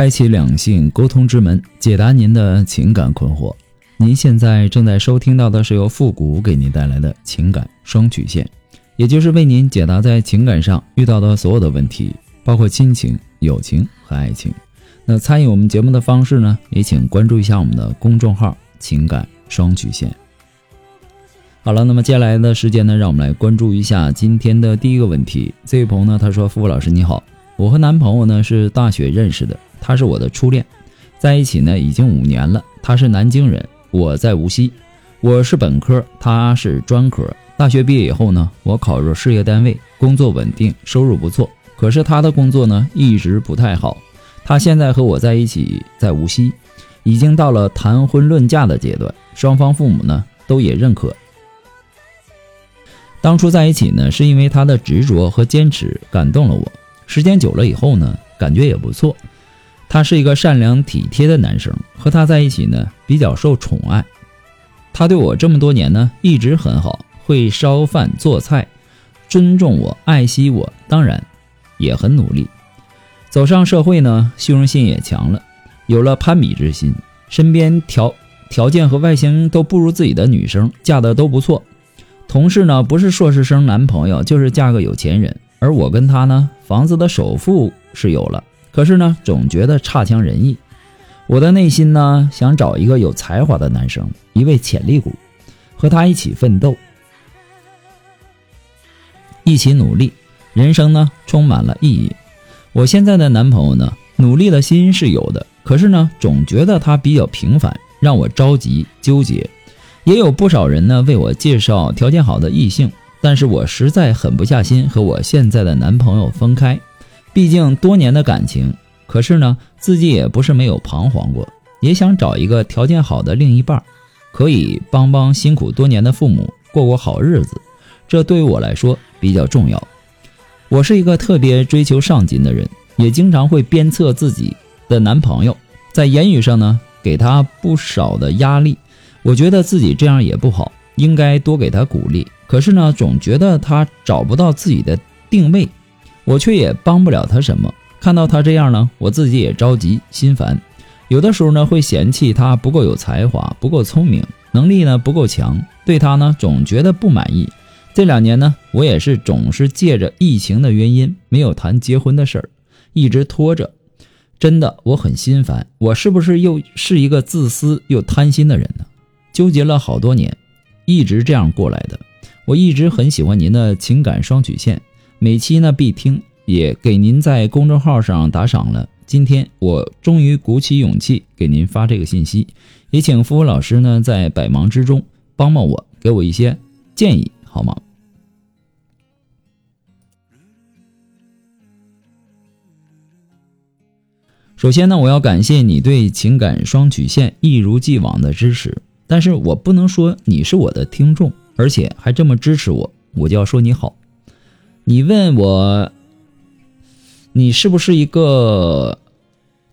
开启两性沟通之门，解答您的情感困惑。您现在正在收听到的是由复古给您带来的情感双曲线，也就是为您解答在情感上遇到的所有的问题，包括亲情、友情和爱情。那参与我们节目的方式呢，也请关注一下我们的公众号“情感双曲线”。好了，那么接下来的时间呢，让我们来关注一下今天的第一个问题。这位朋友呢，他说：“付付老师你好，我和男朋友呢是大学认识的。”他是我的初恋，在一起呢已经五年了。他是南京人，我在无锡。我是本科，他是专科。大学毕业以后呢，我考入事业单位，工作稳定，收入不错。可是他的工作呢一直不太好。他现在和我在一起，在无锡，已经到了谈婚论嫁的阶段，双方父母呢都也认可。当初在一起呢，是因为他的执着和坚持感动了我。时间久了以后呢，感觉也不错。他是一个善良体贴的男生，和他在一起呢比较受宠爱。他对我这么多年呢一直很好，会烧饭做菜，尊重我，爱惜我，当然也很努力。走上社会呢，虚荣心也强了，有了攀比之心。身边条条件和外形都不如自己的女生嫁的都不错，同事呢不是硕士生男朋友，就是嫁个有钱人。而我跟他呢，房子的首付是有了。可是呢，总觉得差强人意。我的内心呢，想找一个有才华的男生，一位潜力股，和他一起奋斗，一起努力，人生呢充满了意义。我现在的男朋友呢，努力的心是有的，可是呢，总觉得他比较平凡，让我着急纠结。也有不少人呢为我介绍条件好的异性，但是我实在狠不下心和我现在的男朋友分开。毕竟多年的感情，可是呢，自己也不是没有彷徨过，也想找一个条件好的另一半，可以帮帮辛苦多年的父母，过过好日子。这对于我来说比较重要。我是一个特别追求上进的人，也经常会鞭策自己的男朋友，在言语上呢，给他不少的压力。我觉得自己这样也不好，应该多给他鼓励。可是呢，总觉得他找不到自己的定位。我却也帮不了他什么。看到他这样呢，我自己也着急心烦。有的时候呢，会嫌弃他不够有才华，不够聪明，能力呢不够强，对他呢总觉得不满意。这两年呢，我也是总是借着疫情的原因，没有谈结婚的事儿，一直拖着。真的，我很心烦。我是不是又是一个自私又贪心的人呢？纠结了好多年，一直这样过来的。我一直很喜欢您的情感双曲线。每期呢必听，也给您在公众号上打赏了。今天我终于鼓起勇气给您发这个信息，也请付付老师呢在百忙之中帮帮我，给我一些建议好吗？首先呢，我要感谢你对情感双曲线一如既往的支持，但是我不能说你是我的听众，而且还这么支持我，我就要说你好。你问我，你是不是一个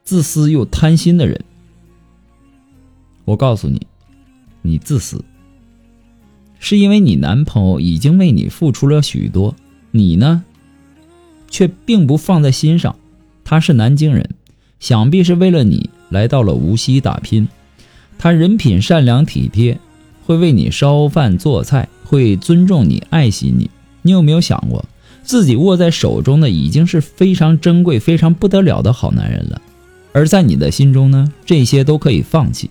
自私又贪心的人？我告诉你，你自私，是因为你男朋友已经为你付出了许多，你呢，却并不放在心上。他是南京人，想必是为了你来到了无锡打拼。他人品善良体贴，会为你烧饭做菜，会尊重你、爱惜你。你有没有想过？自己握在手中的已经是非常珍贵、非常不得了的好男人了，而在你的心中呢，这些都可以放弃。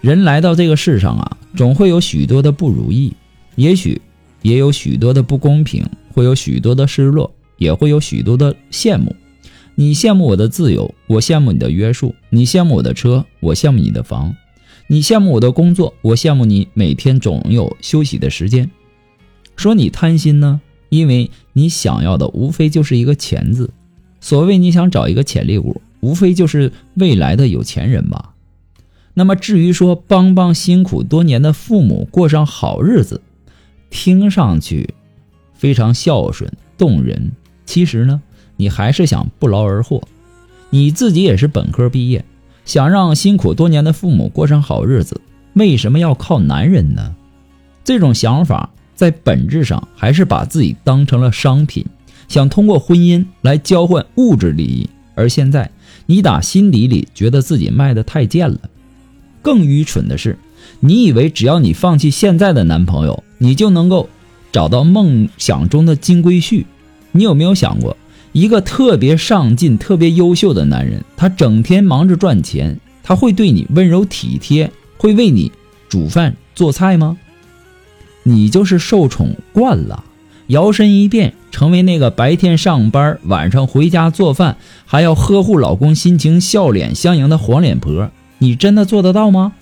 人来到这个世上啊，总会有许多的不如意，也许也有许多的不公平，会有许多的失落，也会有许多的羡慕。你羡慕我的自由，我羡慕你的约束；你羡慕我的车，我羡慕你的房；你羡慕我的工作，我羡慕你每天总有休息的时间。说你贪心呢，因为你想要的无非就是一个钱字。所谓你想找一个潜力股，无非就是未来的有钱人吧。那么至于说帮帮辛苦多年的父母过上好日子，听上去非常孝顺动人，其实呢，你还是想不劳而获。你自己也是本科毕业，想让辛苦多年的父母过上好日子，为什么要靠男人呢？这种想法在本质上还是把自己当成了商品，想通过婚姻来交换物质利益。而现在，你打心底里觉得自己卖的太贱了。更愚蠢的是，你以为只要你放弃现在的男朋友，你就能够找到梦想中的金龟婿。你有没有想过？一个特别上进、特别优秀的男人，他整天忙着赚钱，他会对你温柔体贴，会为你煮饭做菜吗？你就是受宠惯了，摇身一变成为那个白天上班、晚上回家做饭，还要呵护老公心情、笑脸相迎的黄脸婆，你真的做得到吗？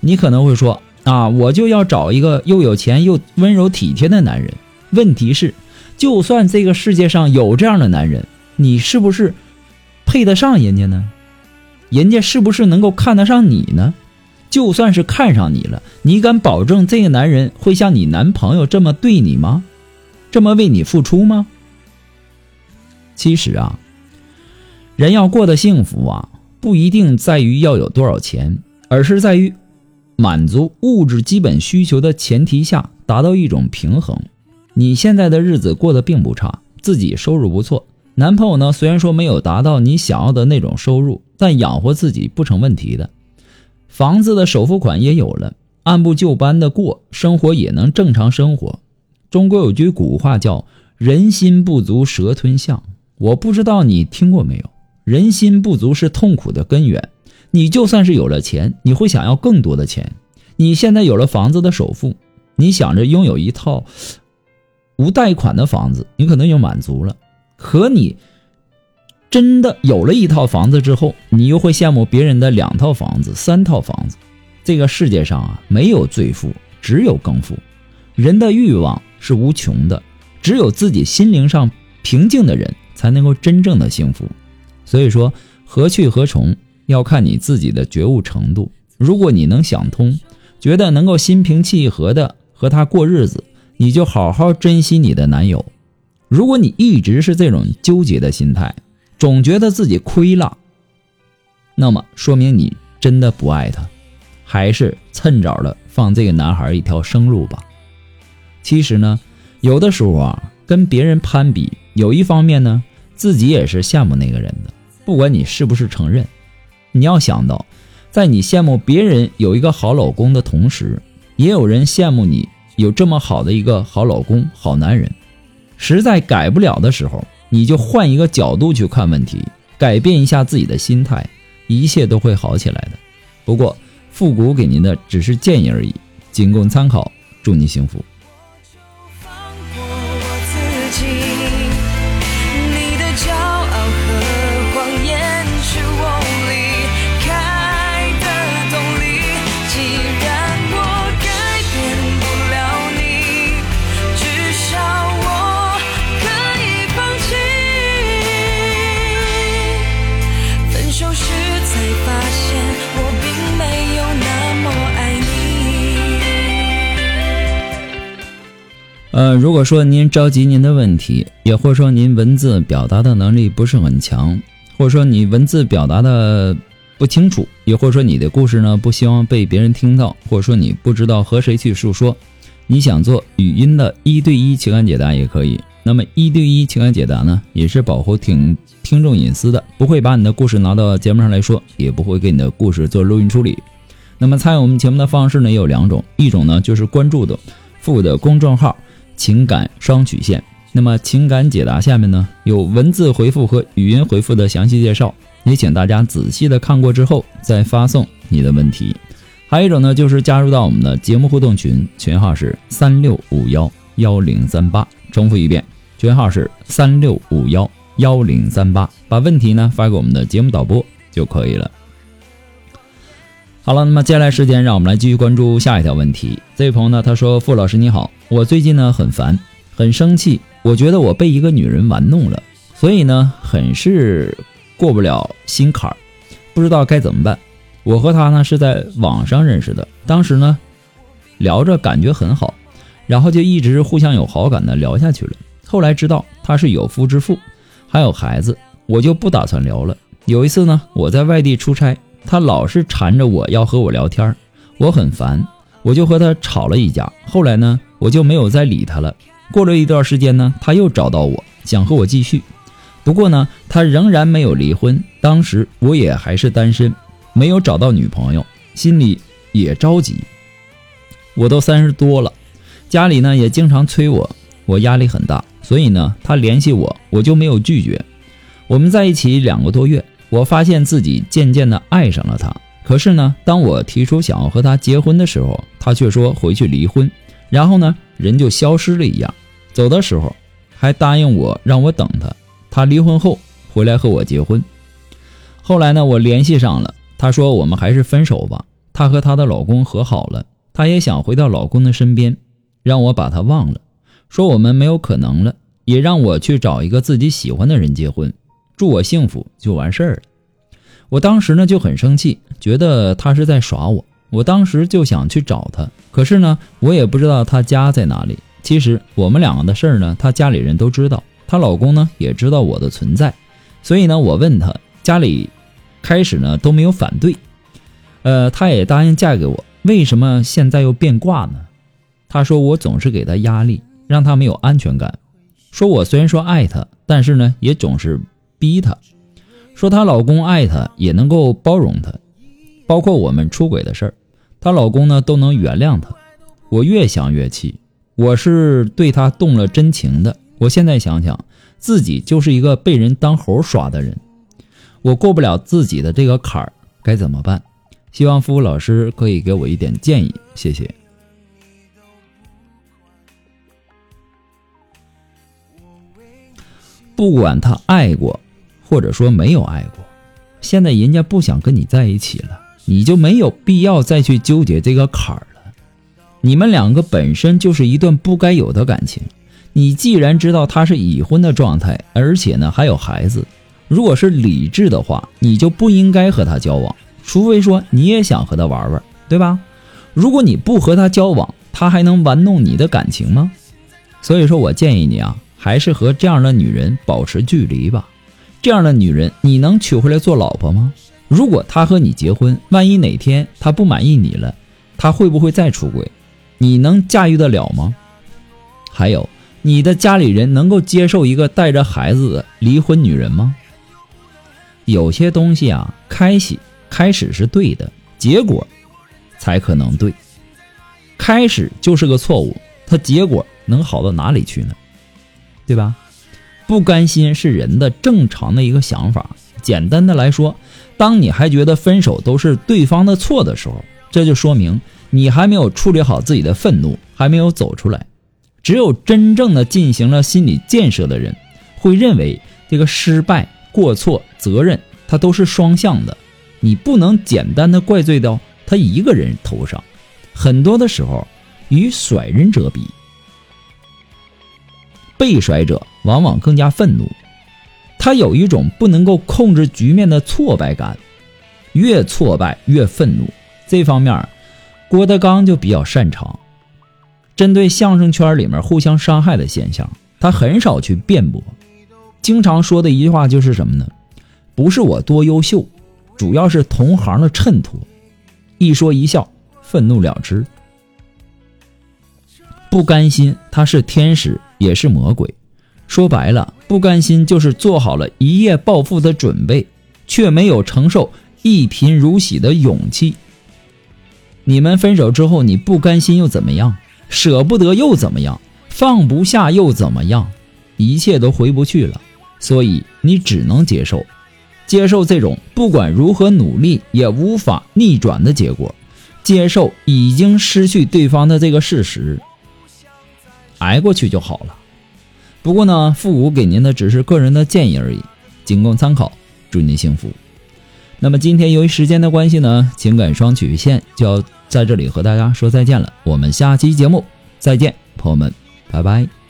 你可能会说啊，我就要找一个又有钱又温柔体贴的男人。问题是。就算这个世界上有这样的男人，你是不是配得上人家呢？人家是不是能够看得上你呢？就算是看上你了，你敢保证这个男人会像你男朋友这么对你吗？这么为你付出吗？其实啊，人要过得幸福啊，不一定在于要有多少钱，而是在于满足物质基本需求的前提下，达到一种平衡。你现在的日子过得并不差，自己收入不错。男朋友呢，虽然说没有达到你想要的那种收入，但养活自己不成问题的。房子的首付款也有了，按部就班的过生活也能正常生活。中国有句古话叫“人心不足蛇吞象”，我不知道你听过没有？人心不足是痛苦的根源。你就算是有了钱，你会想要更多的钱。你现在有了房子的首付，你想着拥有一套。无贷款的房子，你可能就满足了。可你真的有了一套房子之后，你又会羡慕别人的两套房子、三套房子。这个世界上啊，没有最富，只有更富。人的欲望是无穷的，只有自己心灵上平静的人，才能够真正的幸福。所以说，何去何从，要看你自己的觉悟程度。如果你能想通，觉得能够心平气和的和他过日子。你就好好珍惜你的男友。如果你一直是这种纠结的心态，总觉得自己亏了，那么说明你真的不爱他，还是趁早的放这个男孩一条生路吧。其实呢，有的时候啊，跟别人攀比，有一方面呢，自己也是羡慕那个人的。不管你是不是承认，你要想到，在你羡慕别人有一个好老公的同时，也有人羡慕你。有这么好的一个好老公、好男人，实在改不了的时候，你就换一个角度去看问题，改变一下自己的心态，一切都会好起来的。不过，复古给您的只是建议而已，仅供参考。祝您幸福。呃，如果说您着急您的问题，也或者说您文字表达的能力不是很强，或者说你文字表达的不清楚，也或者说你的故事呢不希望被别人听到，或者说你不知道和谁去诉说，你想做语音的一对一情感解答也可以。那么一对一情感解答呢，也是保护听听众隐私的，不会把你的故事拿到节目上来说，也不会给你的故事做录音处理。那么参与我们节目的方式呢有两种，一种呢就是关注的付的公众号。情感双曲线，那么情感解答下面呢有文字回复和语音回复的详细介绍，也请大家仔细的看过之后再发送你的问题。还有一种呢就是加入到我们的节目互动群，群号是三六五幺幺零三八，重复一遍，群号是三六五幺幺零三八，把问题呢发给我们的节目导播就可以了。好了，那么接下来时间让我们来继续关注下一条问题。这位朋友呢他说：“傅老师你好。”我最近呢很烦，很生气，我觉得我被一个女人玩弄了，所以呢很是过不了心坎儿，不知道该怎么办。我和她呢是在网上认识的，当时呢聊着感觉很好，然后就一直互相有好感的聊下去了。后来知道她是有夫之妇，还有孩子，我就不打算聊了。有一次呢，我在外地出差，她老是缠着我要和我聊天，我很烦。我就和他吵了一架，后来呢，我就没有再理他了。过了一段时间呢，他又找到我，想和我继续。不过呢，他仍然没有离婚。当时我也还是单身，没有找到女朋友，心里也着急。我都三十多了，家里呢也经常催我，我压力很大。所以呢，他联系我，我就没有拒绝。我们在一起两个多月，我发现自己渐渐的爱上了他。可是呢，当我提出想要和他结婚的时候，他却说回去离婚，然后呢，人就消失了一样。走的时候还答应我让我等他，他离婚后回来和我结婚。后来呢，我联系上了，他说我们还是分手吧。她和她的老公和好了，她也想回到老公的身边，让我把他忘了，说我们没有可能了，也让我去找一个自己喜欢的人结婚，祝我幸福就完事儿了。我当时呢就很生气，觉得他是在耍我。我当时就想去找他，可是呢，我也不知道他家在哪里。其实我们两个的事儿呢，他家里人都知道，她老公呢也知道我的存在。所以呢，我问他家里，开始呢都没有反对，呃，他也答应嫁给我。为什么现在又变卦呢？他说我总是给他压力，让他没有安全感。说我虽然说爱他，但是呢也总是逼他。说她老公爱她，也能够包容她，包括我们出轨的事儿，她老公呢都能原谅她。我越想越气，我是对她动了真情的。我现在想想，自己就是一个被人当猴耍的人，我过不了自己的这个坎儿，该怎么办？希望付老师可以给我一点建议，谢谢。不管他爱过。或者说没有爱过，现在人家不想跟你在一起了，你就没有必要再去纠结这个坎儿了。你们两个本身就是一段不该有的感情，你既然知道他是已婚的状态，而且呢还有孩子，如果是理智的话，你就不应该和他交往，除非说你也想和他玩玩，对吧？如果你不和他交往，他还能玩弄你的感情吗？所以说我建议你啊，还是和这样的女人保持距离吧。这样的女人，你能娶回来做老婆吗？如果他和你结婚，万一哪天他不满意你了，他会不会再出轨？你能驾驭得了吗？还有，你的家里人能够接受一个带着孩子的离婚女人吗？有些东西啊，开始开始是对的，结果才可能对。开始就是个错误，它结果能好到哪里去呢？对吧？不甘心是人的正常的一个想法。简单的来说，当你还觉得分手都是对方的错的时候，这就说明你还没有处理好自己的愤怒，还没有走出来。只有真正的进行了心理建设的人，会认为这个失败、过错、责任，它都是双向的。你不能简单的怪罪到他一个人头上。很多的时候，与甩人者比。被甩者往往更加愤怒，他有一种不能够控制局面的挫败感，越挫败越愤怒。这方面，郭德纲就比较擅长。针对相声圈里面互相伤害的现象，他很少去辩驳，经常说的一句话就是什么呢？不是我多优秀，主要是同行的衬托。一说一笑，愤怒了之。不甘心，他是天使。也是魔鬼，说白了，不甘心就是做好了一夜暴富的准备，却没有承受一贫如洗的勇气。你们分手之后，你不甘心又怎么样？舍不得又怎么样？放不下又怎么样？一切都回不去了，所以你只能接受，接受这种不管如何努力也无法逆转的结果，接受已经失去对方的这个事实。挨过去就好了。不过呢，复古给您的只是个人的建议而已，仅供参考。祝您幸福。那么今天由于时间的关系呢，情感双曲线就要在这里和大家说再见了。我们下期节目再见。朋友们，拜拜。